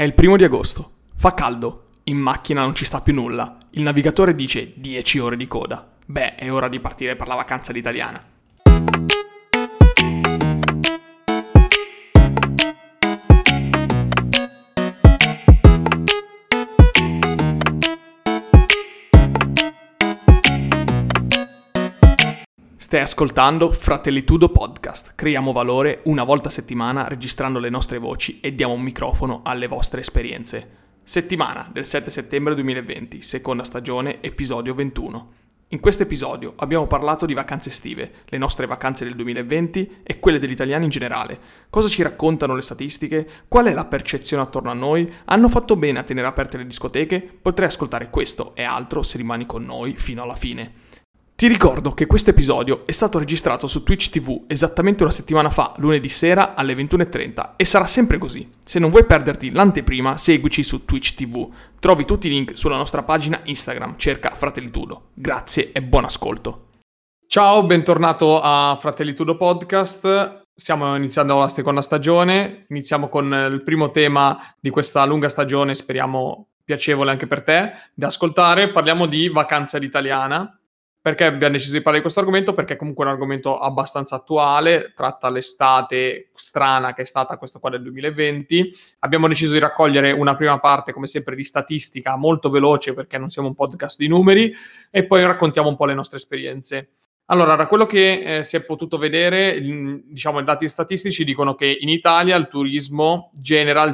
È il primo di agosto. Fa caldo. In macchina non ci sta più nulla. Il navigatore dice 10 ore di coda. Beh, è ora di partire per la vacanza all'italiana. Stai ascoltando Fratellitudo Podcast. Creiamo valore una volta a settimana registrando le nostre voci e diamo un microfono alle vostre esperienze. Settimana del 7 settembre 2020, seconda stagione, episodio 21. In questo episodio abbiamo parlato di vacanze estive, le nostre vacanze del 2020 e quelle degli italiani in generale. Cosa ci raccontano le statistiche? Qual è la percezione attorno a noi? Hanno fatto bene a tenere aperte le discoteche? Potrai ascoltare questo e altro se rimani con noi fino alla fine. Ti ricordo che questo episodio è stato registrato su Twitch TV esattamente una settimana fa, lunedì sera alle 21.30 e sarà sempre così. Se non vuoi perderti l'anteprima, seguici su Twitch TV. Trovi tutti i link sulla nostra pagina Instagram, cerca Fratellitudo. Grazie e buon ascolto. Ciao, bentornato a Fratellitudo Podcast. Stiamo iniziando la seconda stagione, iniziamo con il primo tema di questa lunga stagione, speriamo piacevole anche per te da ascoltare. Parliamo di vacanza all'italiana perché abbiamo deciso di parlare di questo argomento? Perché comunque è un argomento abbastanza attuale, tratta l'estate strana che è stata questa qua del 2020. Abbiamo deciso di raccogliere una prima parte, come sempre, di statistica molto veloce perché non siamo un podcast di numeri e poi raccontiamo un po' le nostre esperienze. Allora, da quello che eh, si è potuto vedere, diciamo, i dati statistici dicono che in Italia il turismo genera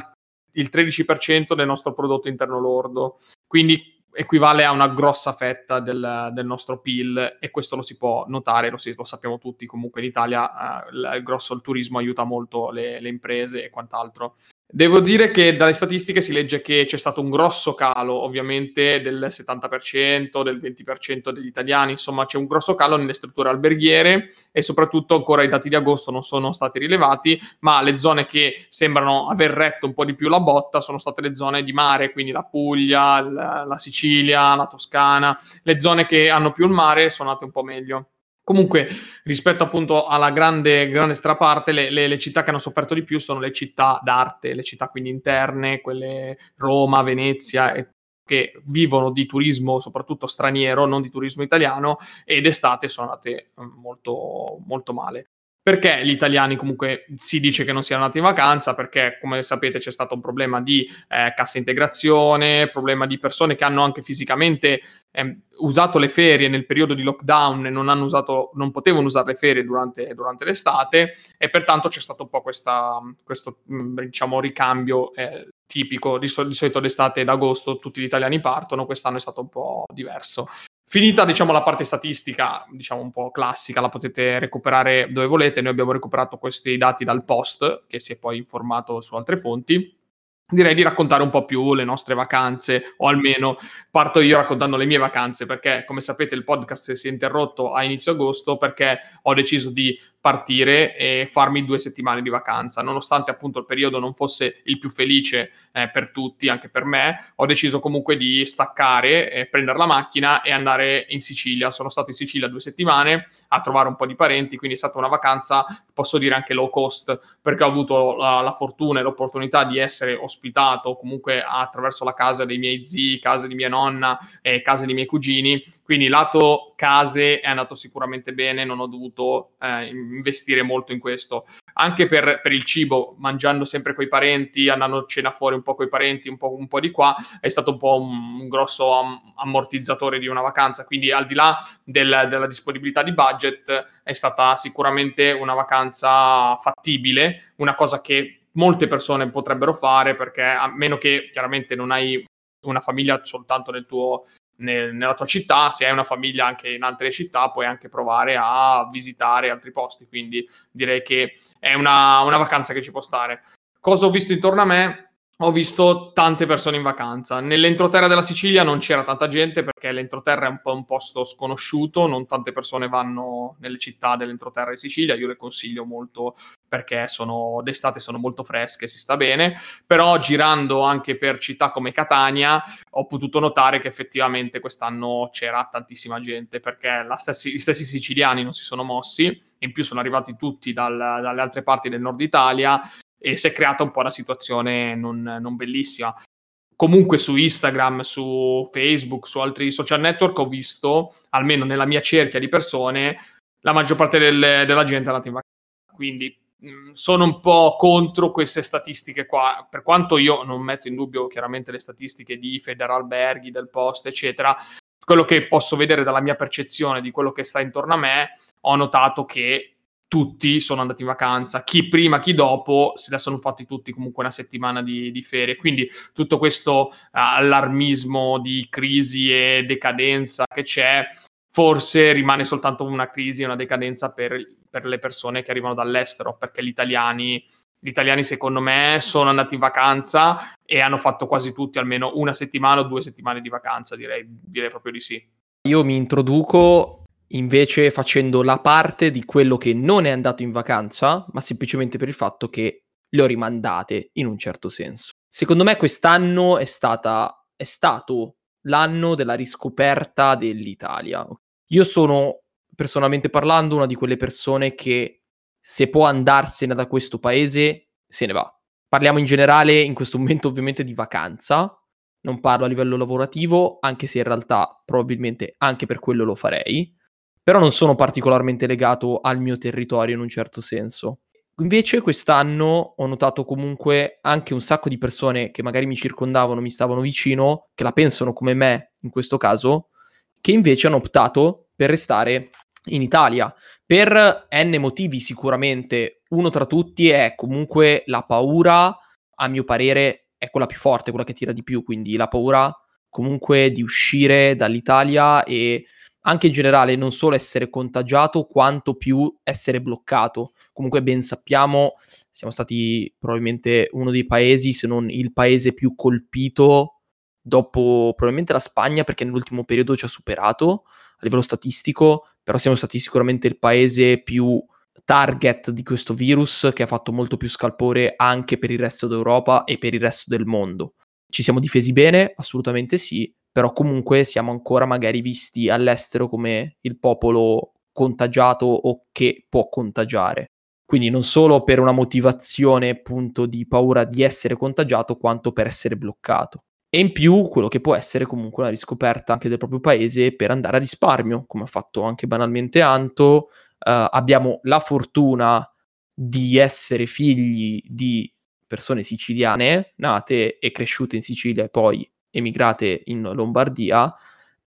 il 13% del nostro prodotto interno lordo. Quindi equivale a una grossa fetta del, del, nostro PIL e questo lo si può notare, lo, si, lo sappiamo tutti, comunque in Italia eh, il, il grosso il turismo aiuta molto le, le imprese e quant'altro. Devo dire che dalle statistiche si legge che c'è stato un grosso calo, ovviamente, del 70%, del 20% degli italiani, insomma c'è un grosso calo nelle strutture alberghiere e soprattutto ancora i dati di agosto non sono stati rilevati, ma le zone che sembrano aver retto un po' di più la botta sono state le zone di mare, quindi la Puglia, la Sicilia, la Toscana, le zone che hanno più il mare sono andate un po' meglio. Comunque, rispetto appunto alla grande, grande straparte, le, le, le, città che hanno sofferto di più sono le città d'arte, le città quindi interne, quelle Roma, Venezia, che vivono di turismo soprattutto straniero, non di turismo italiano, e d'estate sono andate mm, molto, molto male perché gli italiani comunque si dice che non siano andati in vacanza, perché come sapete c'è stato un problema di eh, cassa integrazione, problema di persone che hanno anche fisicamente eh, usato le ferie nel periodo di lockdown e non, usato, non potevano usare le ferie durante, durante l'estate e pertanto c'è stato un po' questa, questo mm, diciamo, ricambio eh, tipico, di, sol- di solito d'estate ed agosto tutti gli italiani partono, quest'anno è stato un po' diverso. Finita, diciamo, la parte statistica, diciamo un po' classica, la potete recuperare dove volete. Noi abbiamo recuperato questi dati dal post, che si è poi informato su altre fonti direi di raccontare un po' più le nostre vacanze, o almeno parto io raccontando le mie vacanze, perché come sapete il podcast si è interrotto a inizio agosto perché ho deciso di partire e farmi due settimane di vacanza. Nonostante appunto il periodo non fosse il più felice eh, per tutti, anche per me, ho deciso comunque di staccare, eh, prendere la macchina e andare in Sicilia. Sono stato in Sicilia due settimane a trovare un po' di parenti, quindi è stata una vacanza, posso dire anche low cost, perché ho avuto la, la fortuna e l'opportunità di essere ospitato comunque attraverso la casa dei miei zii, casa di mia nonna e casa dei miei cugini. Quindi lato case è andato sicuramente bene, non ho dovuto eh, investire molto in questo. Anche per, per, il cibo, mangiando sempre coi parenti, andando a cena fuori un po' coi parenti, un po', un po', di qua, è stato un po' un, un grosso am- ammortizzatore di una vacanza. Quindi al di là del, della disponibilità di budget, è stata sicuramente una vacanza fattibile, una cosa che molte persone potrebbero fare perché a meno che chiaramente non hai una famiglia soltanto nel tuo, nel, nella tua città, se hai una famiglia anche in altre città, puoi anche provare a visitare altri posti. Quindi direi che è una, una vacanza che ci può stare. Cosa ho visto intorno a me? Ho visto tante persone in vacanza. Nell'entroterra della Sicilia non c'era tanta gente perché l'entroterra è un po' un posto sconosciuto, non tante persone vanno nelle città dell'entroterra di Sicilia, io le consiglio molto perché sono, d'estate sono molto fresche, si sta bene, però girando anche per città come Catania ho potuto notare che effettivamente quest'anno c'era tantissima gente perché stessi, gli stessi siciliani non si sono mossi, in più sono arrivati tutti dal, dalle altre parti del nord Italia e si è creata un po' una situazione non, non bellissima. Comunque su Instagram, su Facebook, su altri social network ho visto, almeno nella mia cerchia di persone, la maggior parte del, della gente è andata in vacanza. Quindi mh, sono un po' contro queste statistiche qua, per quanto io non metto in dubbio chiaramente le statistiche di Federalberghi, del Post, eccetera, quello che posso vedere dalla mia percezione di quello che sta intorno a me, ho notato che tutti sono andati in vacanza, chi prima, chi dopo, se ne sono fatti tutti comunque una settimana di, di ferie. Quindi tutto questo uh, allarmismo di crisi e decadenza che c'è, forse rimane soltanto una crisi e una decadenza per, per le persone che arrivano dall'estero, perché gli italiani gli italiani, secondo me, sono andati in vacanza e hanno fatto quasi tutti almeno una settimana o due settimane di vacanza, direi, direi proprio di sì. Io mi introduco invece facendo la parte di quello che non è andato in vacanza, ma semplicemente per il fatto che le ho rimandate in un certo senso. Secondo me quest'anno è, stata, è stato l'anno della riscoperta dell'Italia. Io sono, personalmente parlando, una di quelle persone che se può andarsene da questo paese, se ne va. Parliamo in generale in questo momento ovviamente di vacanza, non parlo a livello lavorativo, anche se in realtà probabilmente anche per quello lo farei, però non sono particolarmente legato al mio territorio in un certo senso. Invece quest'anno ho notato comunque anche un sacco di persone che magari mi circondavano, mi stavano vicino, che la pensano come me in questo caso, che invece hanno optato per restare in Italia per n motivi sicuramente. Uno tra tutti è comunque la paura, a mio parere, è quella più forte, quella che tira di più, quindi la paura comunque di uscire dall'Italia e anche in generale non solo essere contagiato quanto più essere bloccato. Comunque ben sappiamo, siamo stati probabilmente uno dei paesi, se non il paese più colpito dopo probabilmente la Spagna perché nell'ultimo periodo ci ha superato a livello statistico, però siamo stati sicuramente il paese più target di questo virus che ha fatto molto più scalpore anche per il resto d'Europa e per il resto del mondo. Ci siamo difesi bene? Assolutamente sì, però comunque siamo ancora magari visti all'estero come il popolo contagiato o che può contagiare. Quindi non solo per una motivazione appunto di paura di essere contagiato, quanto per essere bloccato e in più quello che può essere comunque una riscoperta anche del proprio paese per andare a risparmio, come ha fatto anche banalmente Anto. Uh, abbiamo la fortuna di essere figli di persone siciliane, nate e cresciute in Sicilia e poi emigrate in Lombardia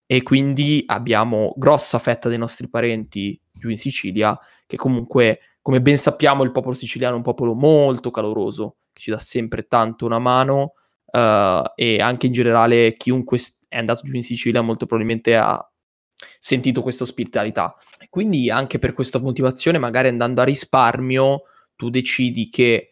e quindi abbiamo grossa fetta dei nostri parenti giù in Sicilia che comunque, come ben sappiamo, il popolo siciliano è un popolo molto caloroso, che ci dà sempre tanto una mano uh, e anche in generale chiunque è andato giù in Sicilia molto probabilmente ha sentito questa ospitalità. Quindi anche per questa motivazione, magari andando a risparmio, tu decidi che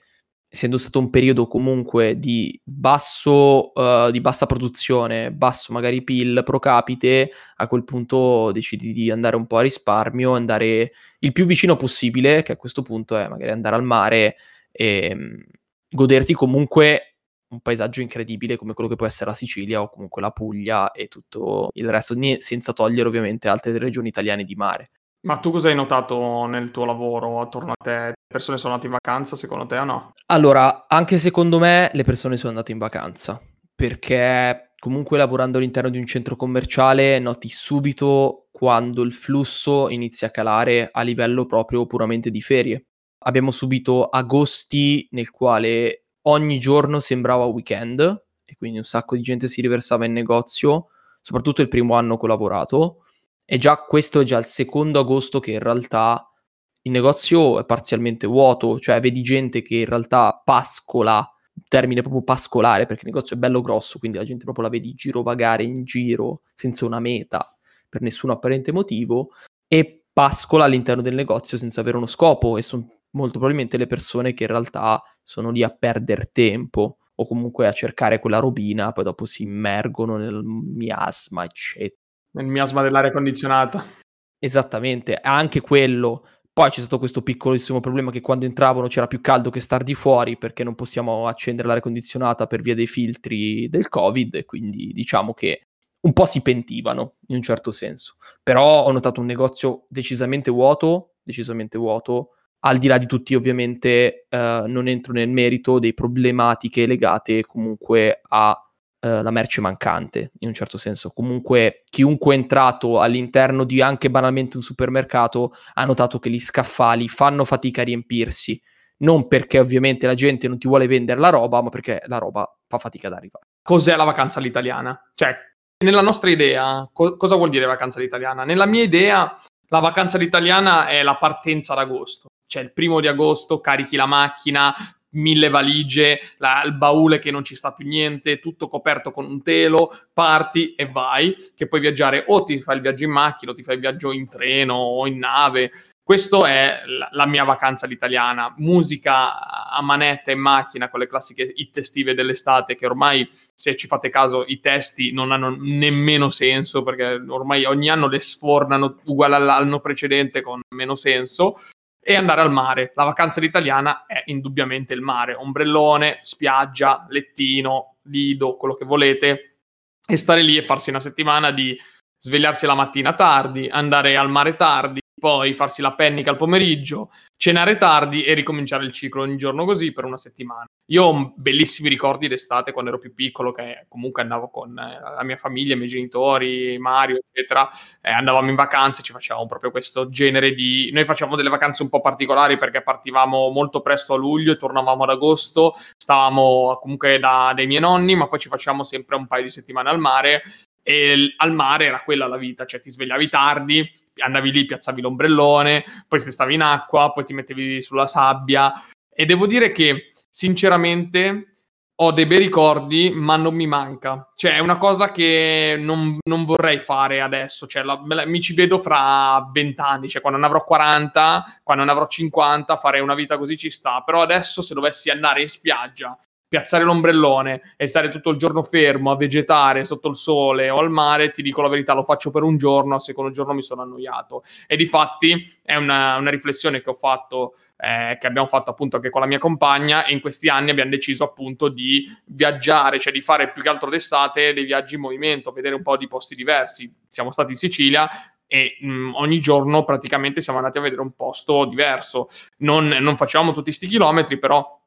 essendo stato un periodo comunque di basso, uh, di bassa produzione, basso magari PIL pro capite, a quel punto decidi di andare un po' a risparmio, andare il più vicino possibile, che a questo punto è magari andare al mare e um, goderti comunque un paesaggio incredibile come quello che può essere la Sicilia o comunque la Puglia e tutto il resto, senza togliere ovviamente altre regioni italiane di mare. Ma tu cosa hai notato nel tuo lavoro attorno a te? Persone sono andate in vacanza secondo te o no? Allora, anche secondo me le persone sono andate in vacanza perché comunque lavorando all'interno di un centro commerciale noti subito quando il flusso inizia a calare a livello proprio puramente di ferie. Abbiamo subito agosti nel quale ogni giorno sembrava weekend e quindi un sacco di gente si riversava in negozio, soprattutto il primo anno che ho lavorato. E già questo è già il secondo agosto che in realtà il negozio è parzialmente vuoto, cioè vedi gente che in realtà pascola, termine proprio pascolare, perché il negozio è bello grosso, quindi la gente proprio la vedi girovagare in giro senza una meta, per nessun apparente motivo, e pascola all'interno del negozio senza avere uno scopo e sono molto probabilmente le persone che in realtà sono lì a perdere tempo o comunque a cercare quella robina, poi dopo si immergono nel miasma, eccetera. Nel miasma dell'aria condizionata. Esattamente, anche quello. Poi c'è stato questo piccolissimo problema che quando entravano c'era più caldo che star di fuori perché non possiamo accendere l'aria condizionata per via dei filtri del Covid e quindi diciamo che un po' si pentivano in un certo senso. Però ho notato un negozio decisamente vuoto, decisamente vuoto, al di là di tutti ovviamente eh, non entro nel merito dei problematiche legate comunque alla eh, merce mancante, in un certo senso. Comunque chiunque è entrato all'interno di anche banalmente un supermercato ha notato che gli scaffali fanno fatica a riempirsi, non perché ovviamente la gente non ti vuole vendere la roba, ma perché la roba fa fatica ad arrivare. Cos'è la vacanza all'italiana? Cioè, nella nostra idea, co- cosa vuol dire vacanza all'italiana? Nella mia idea, la vacanza all'italiana è la partenza ad agosto cioè il primo di agosto carichi la macchina, mille valigie, la, il baule che non ci sta più niente, tutto coperto con un telo, parti e vai, che puoi viaggiare. O ti fai il viaggio in macchina o ti fai il viaggio in treno o in nave. Questa è la, mia vacanza all'italiana, musica a manetta in macchina con le classiche hit estive dell'estate che ormai, se ci fate caso, i testi non hanno nemmeno senso perché ormai ogni anno le sfornano uguale all'anno precedente con meno senso e andare al mare. La vacanza italiana è indubbiamente il mare, ombrellone, spiaggia, lettino, lido, quello che volete, e stare lì e farsi una settimana di svegliarsi la mattina tardi, andare al mare tardi, poi farsi la pennica al pomeriggio, cenare tardi e ricominciare il ciclo ogni giorno così per una settimana. Io ho bellissimi ricordi d'estate quando ero più piccolo, che comunque andavo con eh, la mia famiglia, i miei genitori, Mario, eccetera, eh, andavamo in vacanze, ci facevamo proprio questo genere di... Noi facevamo delle vacanze un po' particolari perché partivamo molto presto a luglio e tornavamo ad agosto, stavamo comunque da, dai miei nonni, ma poi ci facevamo sempre un paio di settimane al mare e al mare era quella la vita, cioè ti svegliavi tardi, andavi lì, piazzavi l'ombrellone, poi ti stavi in acqua, poi ti mettevi sulla sabbia e devo dire che sinceramente ho dei bei ricordi, ma non mi manca. Cioè, è una cosa che non, non vorrei fare adesso. Cioè, la, mi ci vedo fra vent'anni, cioè quando ne avrò 40, quando ne avrò 50, fare una vita così ci sta. Però adesso, se dovessi andare in spiaggia piazzare l'ombrellone e stare tutto il giorno fermo a vegetare sotto il sole o al mare, ti dico la verità, lo faccio per un giorno, al secondo giorno mi sono annoiato. E di fatti è una, una riflessione che ho fatto, eh, che abbiamo fatto appunto anche con la mia compagna e in questi anni abbiamo deciso appunto di viaggiare, cioè di fare più che altro d'estate dei viaggi in movimento, vedere un po' di posti diversi. Siamo stati in Sicilia, e mh, mm, ogni giorno praticamente siamo andati a vedere un posto diverso. Non, non facevamo tutti questi chilometri, però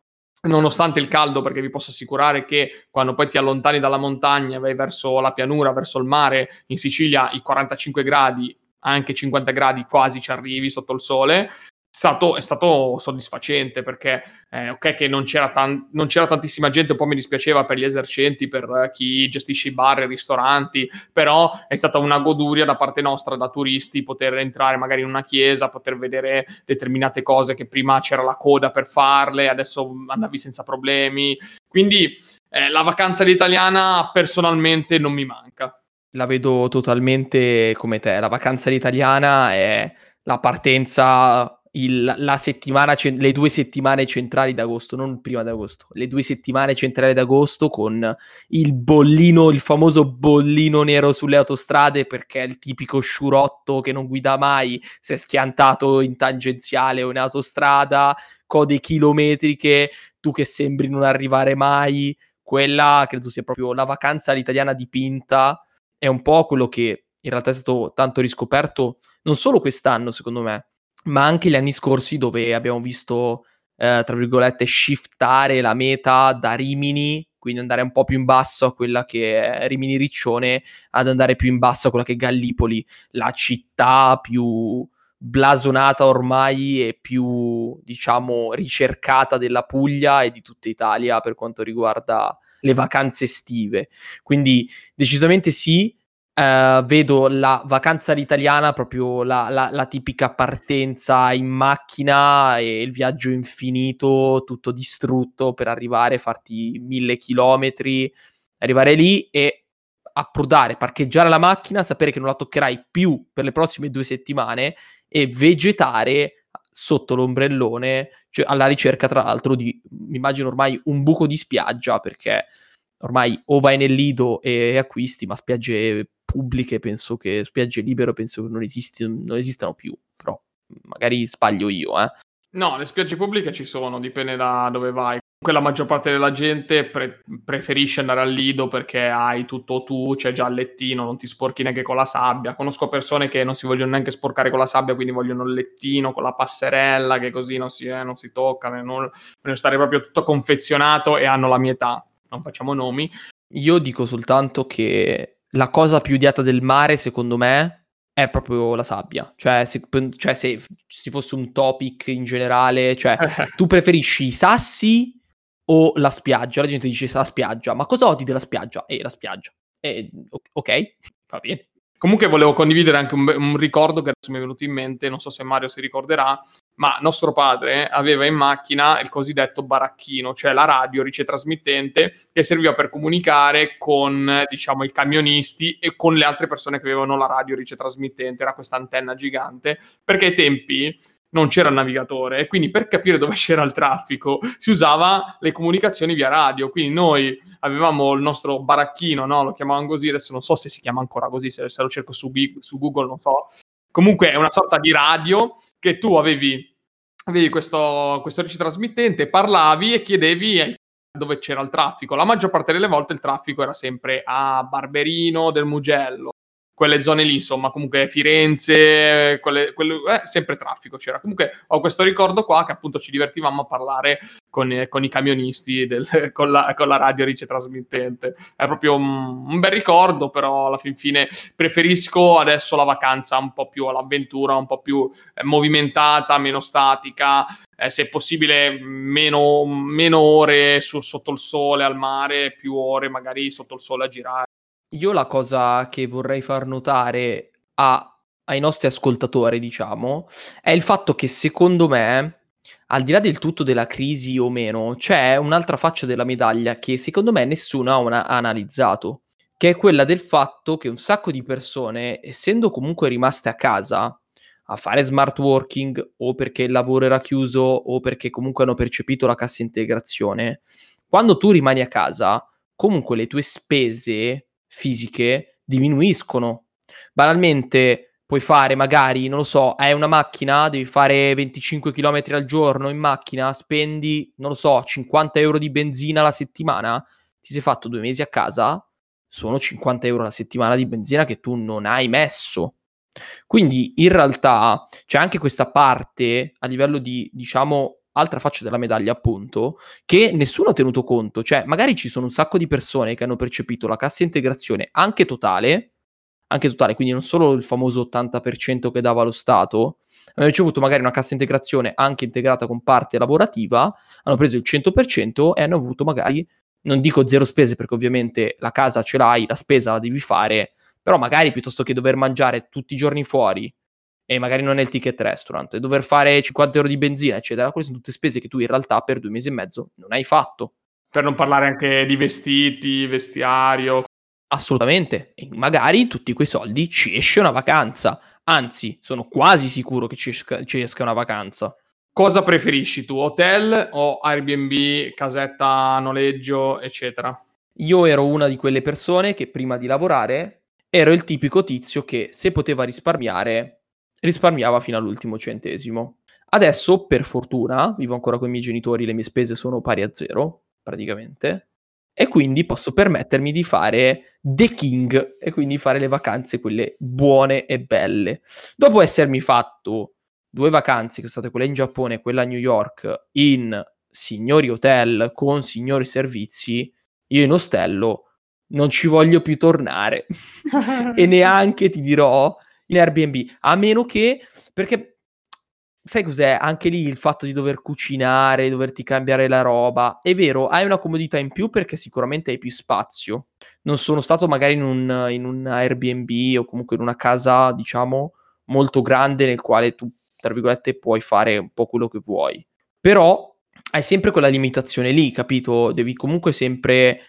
nonostante il caldo, perché vi posso assicurare che quando poi ti allontani dalla montagna, vai verso la pianura, verso il mare, in Sicilia i 45 gradi, anche 50 gradi quasi ci arrivi sotto il sole, stato, è stato soddisfacente perché eh, ok che non c'era, tan- non c'era, tantissima gente, un po' mi dispiaceva per gli esercenti, per chi gestisce i bar e i ristoranti, però è stata una goduria da parte nostra, da turisti, poter entrare magari in una chiesa, poter vedere determinate cose che prima c'era la coda per farle, adesso andavi senza problemi. Quindi eh, la vacanza all'italiana personalmente non mi manca. La vedo totalmente come te, la vacanza all'italiana è la partenza il, settimana, le due settimane centrali d'agosto, non prima d'agosto, le due settimane centrali d'agosto con il bollino, il famoso bollino nero sulle autostrade perché è il tipico sciurotto che non guida mai, si è schiantato in tangenziale o in autostrada, code chilometriche, tu che sembri non arrivare mai, quella credo sia proprio la vacanza all'italiana dipinta, è un po' quello che in realtà è stato tanto riscoperto non solo quest'anno secondo me, ma anche gli anni scorsi dove abbiamo visto, eh, tra virgolette, shiftare la meta da Rimini, quindi andare un po' più in basso a quella che è Rimini Riccione, ad andare più in basso a quella che è Gallipoli, la città più blasonata ormai e più, diciamo, ricercata della Puglia e di tutta Italia per quanto riguarda le vacanze estive. Quindi decisamente sì, Uh, vedo la vacanza all'italiana, proprio la, la, la, tipica partenza in macchina e il viaggio infinito, tutto distrutto per arrivare, farti mille chilometri, arrivare lì e approdare, parcheggiare la macchina, sapere che non la toccherai più per le prossime due settimane e vegetare sotto l'ombrellone, cioè alla ricerca tra l'altro di, mi immagino ormai, un buco di spiaggia perché ormai o vai nel lido e acquisti, ma spiagge pubbliche penso che spiagge libere penso che non, esisti, non esistano più, però magari sbaglio io, eh. No, le spiagge pubbliche ci sono, dipende da dove vai. la maggior parte della gente pre- preferisce andare al lido perché hai tutto tu, c'è già il lettino, non ti sporchi neanche con la sabbia. Conosco persone che non si vogliono neanche sporcare con la sabbia, quindi vogliono il lettino con la passerella, che così non si, eh, non si toccano, non, vogliono stare proprio tutto confezionato e hanno la mia età. Non facciamo nomi. Io dico soltanto che la cosa più odiata del mare, secondo me, è proprio la sabbia. Cioè se, cioè, se ci fosse un topic in generale, cioè tu preferisci i sassi o la spiaggia. La gente dice la spiaggia, ma cosa odi della spiaggia? Eh, la spiaggia. Eh, ok, va bene. Comunque volevo condividere anche un, un, ricordo che adesso mi è venuto in mente, non so se Mario si ricorderà, ma nostro padre aveva in macchina il cosiddetto baracchino, cioè la radio ricetrasmittente che serviva per comunicare con, diciamo, i camionisti e con le altre persone che avevano la radio ricetrasmittente, era questa antenna gigante, perché ai tempi non c'era il navigatore e quindi per capire dove c'era il traffico si usava le comunicazioni via radio. Quindi noi avevamo il nostro baracchino, no? lo chiamavano così, adesso non so se si chiama ancora così, se, se lo cerco su, su, Google non so. Comunque è una sorta di radio che tu avevi, avevi questo, questo ricetrasmittente, parlavi e chiedevi dove c'era il traffico. La maggior parte delle volte il traffico era sempre a Barberino del Mugello, quelle zone lì, insomma, comunque Firenze, quelle, quelle, eh, sempre traffico c'era. Comunque ho questo ricordo qua che appunto ci divertivamo a parlare con, eh, con i camionisti del, con, la, con, la, radio ricetrasmittente. È proprio un, un, bel ricordo, però alla fin fine preferisco adesso la vacanza un po' più all'avventura, un po' più eh, movimentata, meno statica, eh, se possibile meno, meno ore su, sotto il sole al mare, più ore magari sotto il sole a girare. Io la cosa che vorrei far notare a ai nostri ascoltatori, diciamo, è il fatto che secondo me, al di là del tutto della crisi o meno, c'è un'altra faccia della medaglia che secondo me nessuno ha, una- ha analizzato, che è quella del fatto che un sacco di persone, essendo comunque rimaste a casa a fare smart working o perché il lavoro era chiuso o perché comunque hanno percepito la cassa integrazione, quando tu rimani a casa, comunque le tue spese fisiche diminuiscono. Banalmente puoi fare magari, non lo so, hai una macchina, devi fare 25 km al giorno in macchina, spendi, non lo so, 50 euro di benzina alla settimana, ti sei fatto due mesi a casa, sono 50 euro alla settimana di benzina che tu non hai messo. Quindi in realtà c'è anche questa parte a livello di, diciamo, altra faccia della medaglia, appunto, che nessuno ha tenuto conto. Cioè, magari ci sono un sacco di persone che hanno percepito la cassa integrazione anche totale, anche totale, quindi non solo il famoso 80% che dava lo Stato, hanno ricevuto magari una cassa integrazione anche integrata con parte lavorativa, hanno preso il 100% e hanno avuto magari, non dico zero spese perché ovviamente la casa ce l'hai, la spesa la devi fare, però magari piuttosto che dover mangiare tutti i giorni fuori e magari non è il ticket restaurant, e dover fare 50 euro di benzina, eccetera, quelle sono tutte spese che tu in realtà per due mesi e mezzo non hai fatto. Per non parlare anche di vestiti, vestiario. Assolutamente, e magari tutti quei soldi ci esce una vacanza, anzi, sono quasi sicuro che ci esca, ci esca una vacanza. Cosa preferisci tu, hotel o Airbnb, casetta noleggio, eccetera? Io ero una di quelle persone che prima di lavorare ero il tipico tizio che se poteva risparmiare risparmiava fino all'ultimo centesimo. Adesso, per fortuna, vivo ancora con i miei genitori, le mie spese sono pari a zero, praticamente, e quindi posso permettermi di fare The King e quindi fare le vacanze, quelle buone e belle. Dopo essermi fatto due vacanze, che sono state quella in Giappone e quella a New York, in signori hotel con signori servizi, io in ostello non ci voglio più tornare. e neanche ti dirò in Airbnb, a meno che, perché sai cos'è? Anche lì il fatto di dover cucinare, doverti cambiare la roba, è vero, hai una comodità in più perché sicuramente hai più spazio. Non sono stato magari in un, in un Airbnb o comunque in una casa, diciamo, molto grande nel quale tu, tra virgolette, puoi fare un po' quello che vuoi. Però hai sempre quella limitazione lì, capito? Devi comunque sempre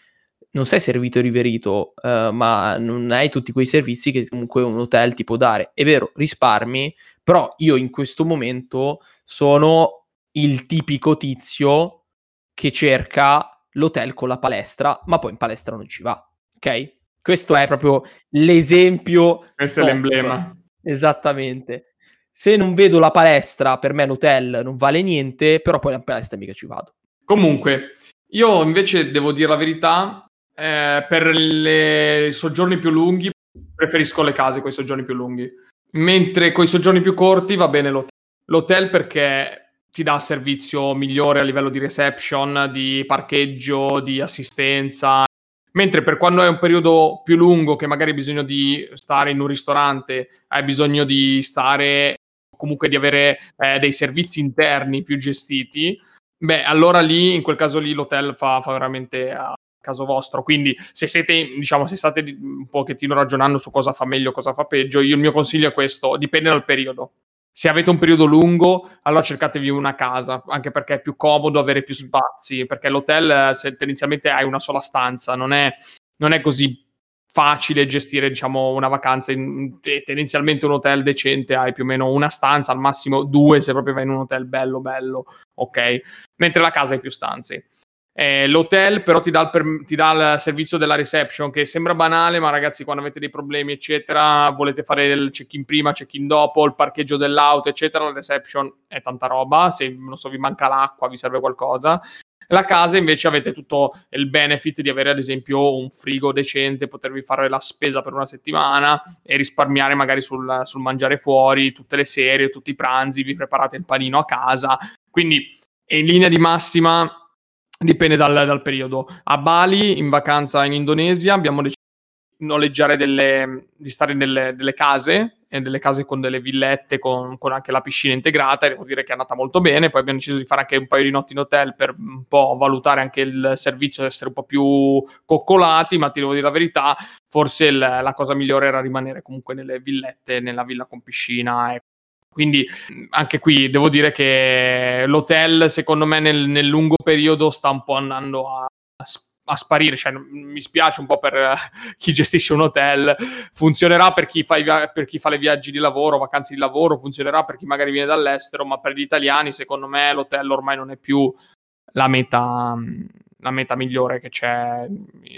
non sei servito e riverito, uh, ma non hai tutti quei servizi che comunque un hotel ti può dare. È vero, risparmi, però io in questo momento sono il tipico tizio che cerca l'hotel con la palestra, ma poi in palestra non ci va, ok? Questo è proprio l'esempio. Questo top. è l'emblema. Esattamente. Se non vedo la palestra, per me l'hotel non vale niente, però poi la palestra mica ci vado. Comunque, Io invece devo dire la verità, eh, per i soggiorni più lunghi preferisco le case con i soggiorni più lunghi, mentre con i soggiorni più corti va bene l'hotel. L'hotel perché ti dà servizio migliore a livello di reception, di parcheggio, di assistenza, mentre per quando è un periodo più lungo che magari hai bisogno di stare in un ristorante, hai bisogno di stare comunque di avere eh, dei servizi interni più gestiti, beh, allora lì, in quel caso lì, l'hotel fa, fa veramente a caso vostro. Quindi, se siete, diciamo, se state un pochettino ragionando su cosa fa meglio, cosa fa peggio, io il mio consiglio è questo: dipende dal periodo. Se avete un periodo lungo, allora cercatevi una casa, anche perché è più comodo avere più spazi, perché l'hotel, se tendenzialmente hai una sola stanza, non è, non è così facile gestire diciamo una vacanza in tendenzialmente un hotel decente hai più o meno una stanza al massimo due se proprio vai in un hotel bello bello ok mentre la casa hai più stanze eh, l'hotel però ti dà, il per, ti dà, il servizio della reception che sembra banale ma ragazzi quando avete dei problemi eccetera volete fare il check-in prima check-in dopo il parcheggio dell'auto eccetera la reception è tanta roba se non so vi manca l'acqua vi serve qualcosa la casa invece avete tutto il benefit di avere ad esempio un frigo decente, potervi fare la spesa per una settimana e risparmiare magari sul, sul mangiare fuori tutte le serie, tutti i pranzi, vi preparate il panino a casa. Quindi in linea di massima dipende dal, dal periodo. A Bali, in vacanza in Indonesia, abbiamo deciso di noleggiare delle, di stare nelle delle case delle case con delle villette con, con, anche la piscina integrata e devo dire che è andata molto bene poi abbiamo deciso di fare anche un paio di notti in hotel per un po' valutare anche il servizio essere un po' più coccolati ma ti devo dire la verità forse il, la cosa migliore era rimanere comunque nelle villette nella villa con piscina e quindi anche qui devo dire che l'hotel secondo me nel, nel lungo periodo sta un po' andando a a sparire, cioè, mi spiace un po' per chi gestisce un hotel, funzionerà per chi, via- per chi, fa i viaggi di lavoro, vacanze di lavoro, funzionerà per chi magari viene dall'estero, ma per gli italiani secondo me l'hotel ormai non è più la meta, la meta migliore che c'è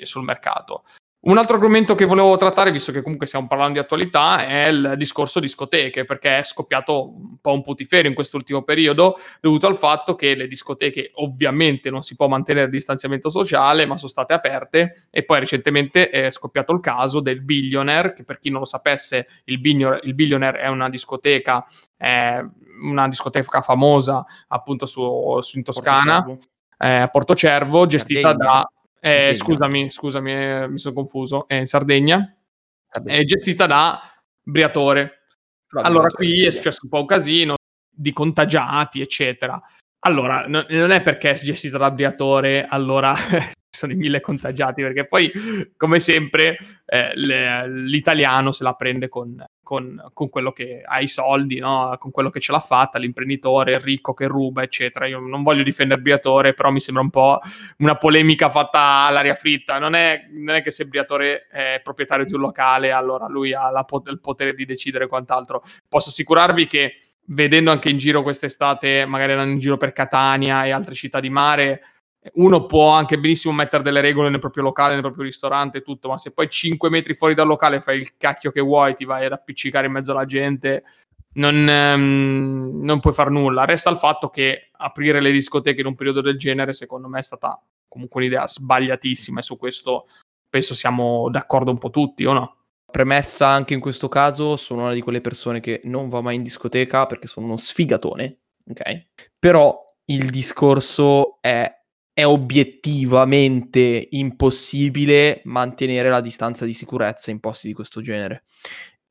sul mercato. Un altro argomento che volevo trattare, visto che comunque stiamo parlando di attualità, è il discorso discoteche, perché è scoppiato un po' un putiferio in quest'ultimo periodo, dovuto al fatto che le discoteche ovviamente non si può mantenere il distanziamento sociale, ma sono state aperte e poi recentemente è scoppiato il caso del Billionaire, che per chi non lo sapesse, il, Billionaire, il Billionaire è una discoteca, è una discoteca famosa appunto su, su in Toscana, Porto Cervo, eh, Porto Cervo gestita Sardegna. da eh, scusami, scusami, eh, mi sono confuso. È in Sardegna. È gestita da Briatore. Allora, qui è successo un po' un casino di contagiati, eccetera. Allora, no, non è perché è gestita da Briatore, allora sono i mille contagiati, perché poi, come sempre, eh, le, l'italiano se la prende con, con, con, quello che ha i soldi, no? con quello che ce l'ha fatta, l'imprenditore, il ricco che ruba, eccetera. Io non voglio difendere Briatore, però mi sembra un po' una polemica fatta all'aria fritta. Non è, non è che se Briatore è proprietario di un locale, allora lui ha la, il potere di decidere quant'altro. Posso assicurarvi che vedendo anche in giro quest'estate, magari andando in giro per Catania e altre città di mare, uno può anche benissimo mettere delle regole nel proprio locale, nel proprio ristorante e tutto, ma se poi 5 metri fuori dal locale fai il cacchio che vuoi, ti vai ad appiccicare in mezzo alla gente, non, ehm, non puoi far nulla. Resta il fatto che aprire le discoteche in un periodo del genere, secondo me, è stata comunque un'idea sbagliatissima e su questo penso siamo d'accordo un po' tutti, o no? Premessa anche in questo caso, sono una di quelle persone che non va mai in discoteca perché sono uno sfigatone, ok? Però il discorso è è obiettivamente impossibile mantenere la distanza di sicurezza in posti di questo genere.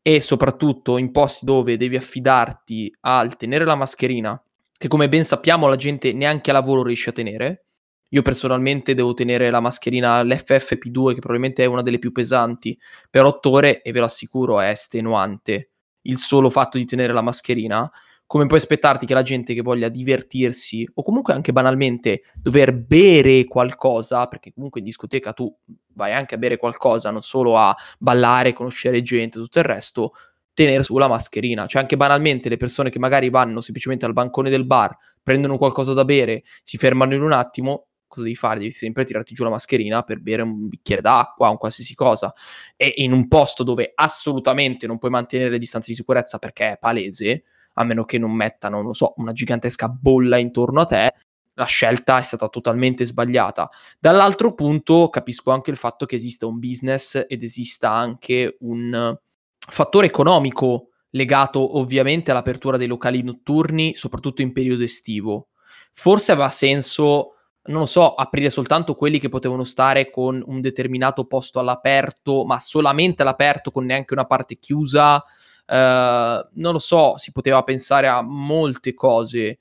E soprattutto in posti dove devi affidarti al tenere la mascherina, che come ben sappiamo la gente neanche a lavoro riesce a tenere. Io personalmente devo tenere la mascherina l'FFP2, che probabilmente è una delle più pesanti, per otto ore e ve lo assicuro è estenuante il solo fatto di tenere la mascherina come puoi aspettarti che la gente che voglia divertirsi o comunque anche banalmente dover bere qualcosa, perché comunque in discoteca tu vai anche a bere qualcosa, non solo a ballare, conoscere gente, tutto il resto, tenere sulla mascherina. Cioè anche banalmente le persone che magari vanno semplicemente al bancone del bar, prendono qualcosa da bere, si fermano in un attimo, cosa devi fare? Devi sempre tirarti giù la mascherina per bere un bicchiere d'acqua, un qualsiasi cosa. E in un posto dove assolutamente non puoi mantenere le distanze di sicurezza perché è palese, a meno che non mettano, non so, una gigantesca bolla intorno a te, la scelta è stata totalmente sbagliata. Dall'altro punto capisco anche il fatto che esista un business ed esista anche un fattore economico legato ovviamente all'apertura dei locali notturni, soprattutto in periodo estivo. Forse aveva senso, non lo so, aprire soltanto quelli che potevano stare con un determinato posto all'aperto, ma solamente all'aperto con neanche una parte chiusa. Uh, non lo so, si poteva pensare a molte cose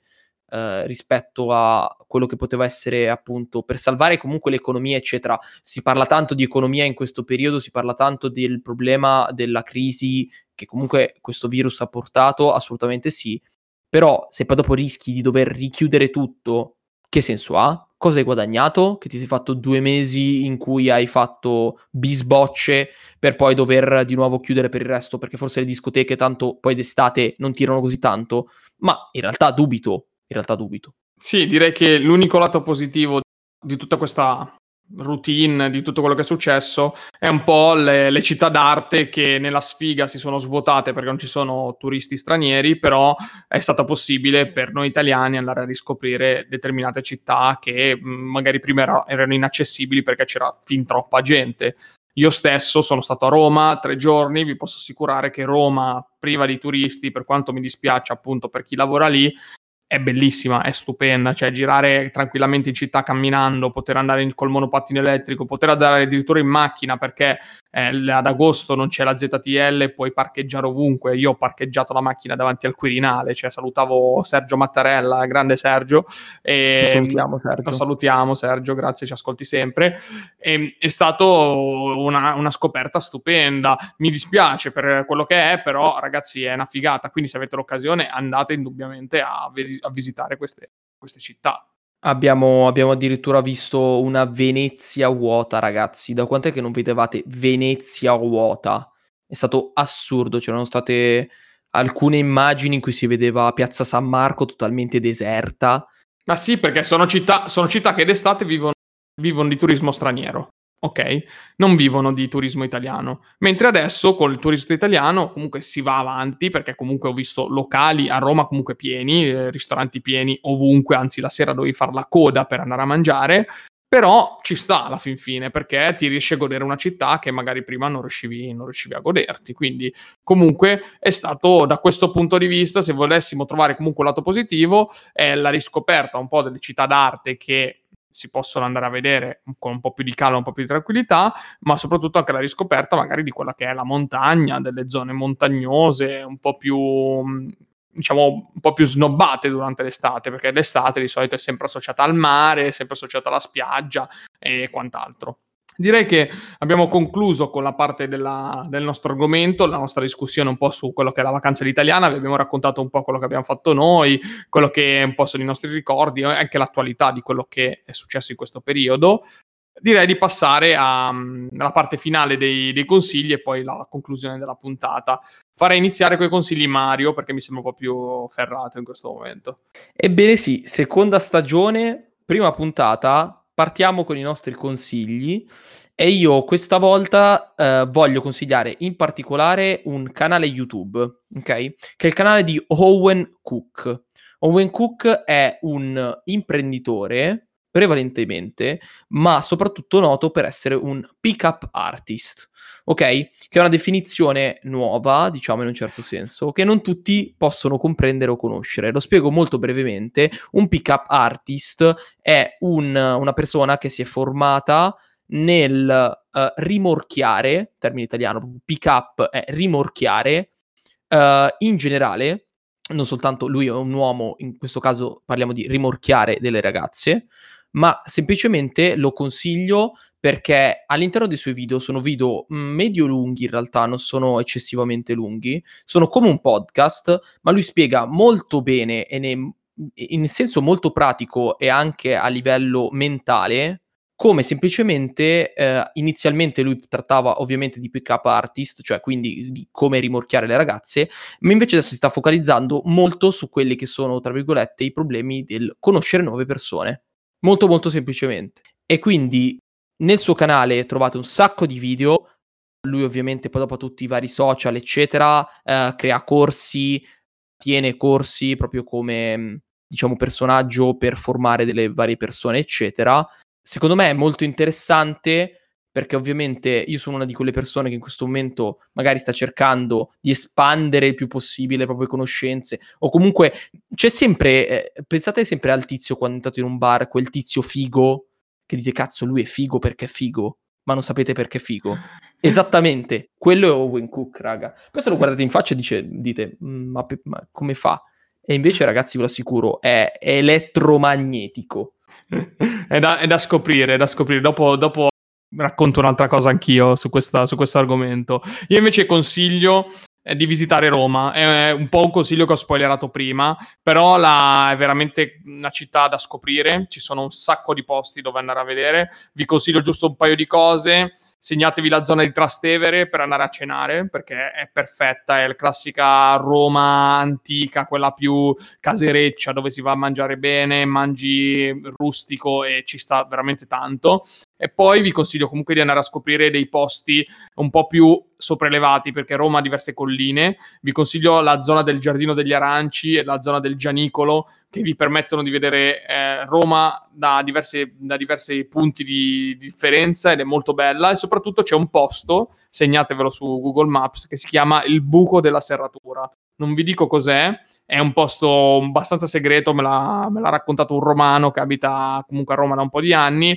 uh, rispetto a quello che poteva essere appunto per salvare comunque l'economia, eccetera. Si parla tanto di economia in questo periodo, si parla tanto del problema della crisi che comunque questo virus ha portato, assolutamente sì. Però se poi dopo rischi di dover richiudere tutto, che senso ha? Cosa hai guadagnato? Che ti sei fatto due mesi in cui hai fatto bisbocce per poi dover di nuovo chiudere per il resto, perché forse le discoteche tanto poi d'estate non tirano così tanto. Ma in realtà dubito, in realtà dubito. Sì, direi che l'unico lato positivo di tutta questa routine di tutto quello che è successo è un po' le, le, città d'arte che nella sfiga si sono svuotate perché non ci sono turisti stranieri, però è stato possibile per noi italiani andare a riscoprire determinate città che magari prima era, erano inaccessibili perché c'era fin troppa gente. Io stesso sono stato a Roma tre giorni, vi posso assicurare che Roma, priva di turisti, per quanto mi dispiace appunto per chi lavora lì, è bellissima, è stupenda, cioè girare tranquillamente in città camminando, poter andare in, col monopattino elettrico, poter andare addirittura in macchina perché eh, ad agosto non c'è la ZTL, puoi parcheggiare ovunque. Io ho parcheggiato la macchina davanti al Quirinale, cioè salutavo Sergio Mattarella, grande Sergio. E, lo salutiamo Sergio. Lo salutiamo Sergio, grazie, ci ascolti sempre. E, è stato una, una, scoperta stupenda. Mi dispiace per quello che è, però ragazzi è una figata, quindi se avete l'occasione andate indubbiamente a, a visitare queste, queste città. Abbiamo, abbiamo addirittura visto una Venezia vuota, ragazzi. Da quant'è che non vedevate Venezia vuota? È stato assurdo. C'erano state alcune immagini in cui si vedeva Piazza San Marco totalmente deserta. Ma sì, perché sono città, sono città che d'estate vivono, vivono di turismo straniero ok? Non vivono di turismo italiano. Mentre adesso con il turismo italiano comunque si va avanti perché comunque ho visto locali a Roma comunque pieni, eh, ristoranti pieni ovunque, anzi la sera dovevi fare la coda per andare a mangiare, però ci sta alla fin fine perché ti riesci a godere una città che magari prima non riuscivi, non riuscivi a goderti. Quindi comunque è stato da questo punto di vista, se volessimo trovare comunque un lato positivo, è la riscoperta un po' delle città d'arte che si possono andare a vedere con un po' più di calma, un po' più di tranquillità, ma soprattutto anche la riscoperta magari di quella che è la montagna, delle zone montagnose, un po' più diciamo un po' più snobbate durante l'estate, perché l'estate di solito è sempre associata al mare, è sempre associata alla spiaggia e quant'altro. Direi che abbiamo concluso con la parte della, del nostro argomento, la nostra discussione un po' su quello che è la vacanza italiana, vi abbiamo raccontato un po' quello che abbiamo fatto noi, quello che un po' sono i nostri ricordi anche l'attualità di quello che è successo in questo periodo. Direi di passare alla mm, parte finale dei, dei, consigli e poi la conclusione della puntata. Farei iniziare con i consigli Mario perché mi sembra un po' più ferrato in questo momento. Ebbene sì, seconda stagione, prima puntata, partiamo con i nostri consigli e io questa volta eh, voglio consigliare in particolare un canale YouTube, ok? Che è il canale di Owen Cook. Owen Cook è un imprenditore prevalentemente, ma soprattutto noto per essere un pick-up artist, ok? Che è una definizione nuova, diciamo in un certo senso, che non tutti possono comprendere o conoscere. Lo spiego molto brevemente. Un pick-up artist è un, una persona che si è formata nel uh, rimorchiare, termine italiano, pick up è rimorchiare, uh, in generale, non soltanto lui è un uomo, in questo caso parliamo di rimorchiare delle ragazze, ma semplicemente lo consiglio perché all'interno dei suoi video sono video mm, medio lunghi in realtà, non sono eccessivamente lunghi, sono come un podcast, ma lui spiega molto bene e ne, in senso molto pratico e anche a livello mentale come semplicemente eh, inizialmente lui trattava ovviamente di pick up artist, cioè quindi di come rimorchiare le ragazze, ma invece adesso si sta focalizzando molto su quelli che sono, tra virgolette, i problemi del conoscere nuove persone. Molto molto semplicemente. E quindi nel suo canale trovate un sacco di video, lui ovviamente poi dopo tutti i vari social eccetera, eh, crea corsi, tiene corsi proprio come diciamo, personaggio per formare delle varie persone, eccetera. Secondo me è molto interessante perché ovviamente io sono una di quelle persone che in questo momento magari sta cercando di espandere il più possibile le proprie conoscenze o comunque c'è sempre, eh, pensate sempre al tizio quando entrate in un bar, quel tizio figo che dite cazzo lui è figo perché è figo, ma non sapete perché è figo. Esattamente, quello è Owen Cook, raga. Poi se lo guardate in faccia e dice, dite, mm, ma, ma, come fa? E invece ragazzi ve lo assicuro, è, elettromagnetico. è, da, è, da, scoprire, è da scoprire. Dopo, dopo racconto un'altra cosa anch'io su, questa, su questo argomento. Io invece consiglio eh, di visitare Roma. È un po' un consiglio che ho spoilerato prima, però la, è veramente una città da scoprire. Ci sono un sacco di posti dove andare a vedere. Vi consiglio giusto un paio di cose segnatevi la zona di Trastevere per andare a cenare perché è perfetta, è la classica Roma antica, quella più casereccia dove si va a mangiare bene, mangi rustico e ci sta veramente tanto. E poi vi consiglio comunque di andare a scoprire dei posti un po' più sopraelevati perché Roma ha diverse colline. Vi consiglio la zona del Giardino degli Aranci e la zona del Gianicolo che vi permettono di vedere eh, Roma da, diverse, da, diversi punti di, di, differenza ed è molto bella e soprattutto c'è un posto, segnatevelo su Google Maps, che si chiama il buco della serratura. Non vi dico cos'è, è un posto abbastanza segreto, me l'ha, me l'ha raccontato un romano che abita comunque a Roma da un po' di anni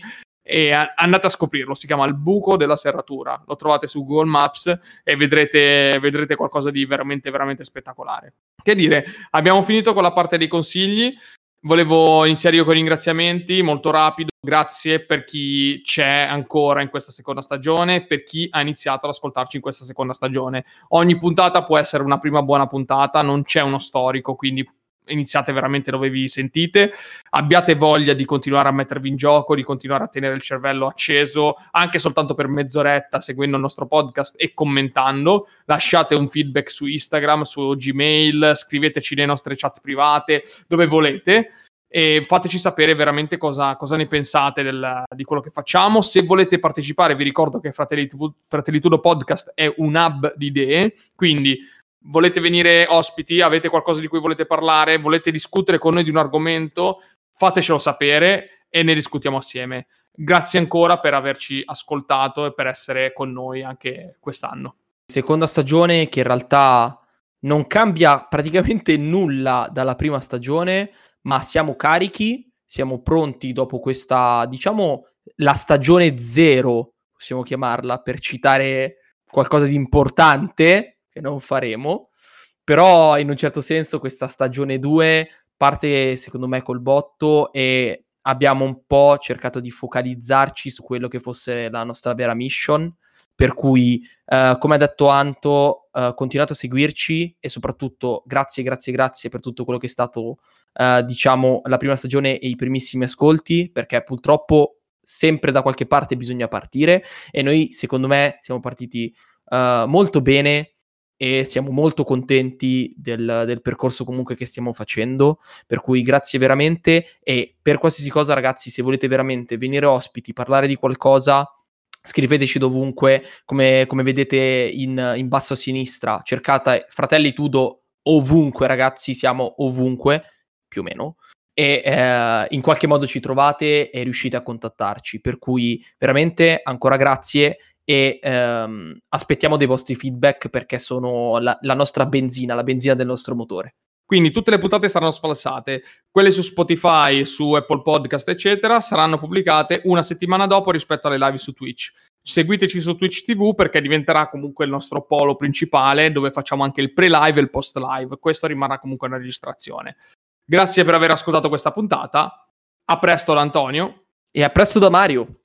e andate a scoprirlo, si chiama il buco della serratura, lo trovate su Google Maps e vedrete, vedrete qualcosa di veramente, veramente spettacolare. Che dire, abbiamo finito con la parte dei consigli, volevo iniziare io con i ringraziamenti, molto rapido, grazie per chi c'è ancora in questa seconda stagione, per chi ha iniziato ad ascoltarci in questa seconda stagione. Ogni puntata può essere una prima buona puntata, non c'è uno storico, quindi iniziate veramente dove vi sentite, abbiate voglia di continuare a mettervi in gioco, di continuare a tenere il cervello acceso, anche soltanto per mezz'oretta seguendo il nostro podcast e commentando, lasciate un feedback su Instagram, su Gmail, scriveteci le nostre chat private, dove volete e fateci sapere veramente cosa, cosa ne pensate del, di quello che facciamo. Se volete partecipare, vi ricordo che Fratellitudo Podcast è un hub di idee, quindi volete venire ospiti, avete qualcosa di cui volete parlare, volete discutere con noi di un argomento, fatecelo sapere e ne discutiamo assieme. Grazie ancora per averci ascoltato e per essere con noi anche quest'anno. Seconda stagione che in realtà non cambia praticamente nulla dalla prima stagione, ma siamo carichi, siamo pronti dopo questa, diciamo, la stagione zero, possiamo chiamarla, per citare qualcosa di importante che non faremo. Però in un certo senso questa stagione 2 parte secondo me col botto e abbiamo un po' cercato di focalizzarci su quello che fosse la nostra vera mission. Per cui, uh, come ha detto Anto, uh, continuate a seguirci e soprattutto grazie, grazie, grazie per tutto quello che è stato, uh, diciamo, la prima stagione e i primissimi ascolti, perché purtroppo sempre da qualche parte bisogna partire e noi, secondo me, siamo partiti molto bene e siamo molto contenti del, del, percorso comunque che stiamo facendo, per cui grazie veramente e per qualsiasi cosa ragazzi se volete veramente venire ospiti, parlare di qualcosa, scriveteci dovunque, come, come vedete in, in, basso a sinistra, cercate Fratelli Tudo ovunque ragazzi, siamo ovunque, più o meno, e eh, in qualche modo ci trovate e riuscite a contattarci, per cui veramente ancora grazie e ehm, aspettiamo dei vostri feedback perché sono la, la, nostra benzina, la benzina del nostro motore. Quindi tutte le puntate saranno sfalsate, quelle su Spotify, su Apple Podcast, eccetera, saranno pubblicate una settimana dopo rispetto alle live su Twitch. Seguiteci su Twitch TV perché diventerà comunque il nostro polo principale dove facciamo anche il pre-live e il post-live. Questo rimarrà comunque una registrazione. Grazie per aver ascoltato questa puntata. A presto da Antonio. E a presto da Mario.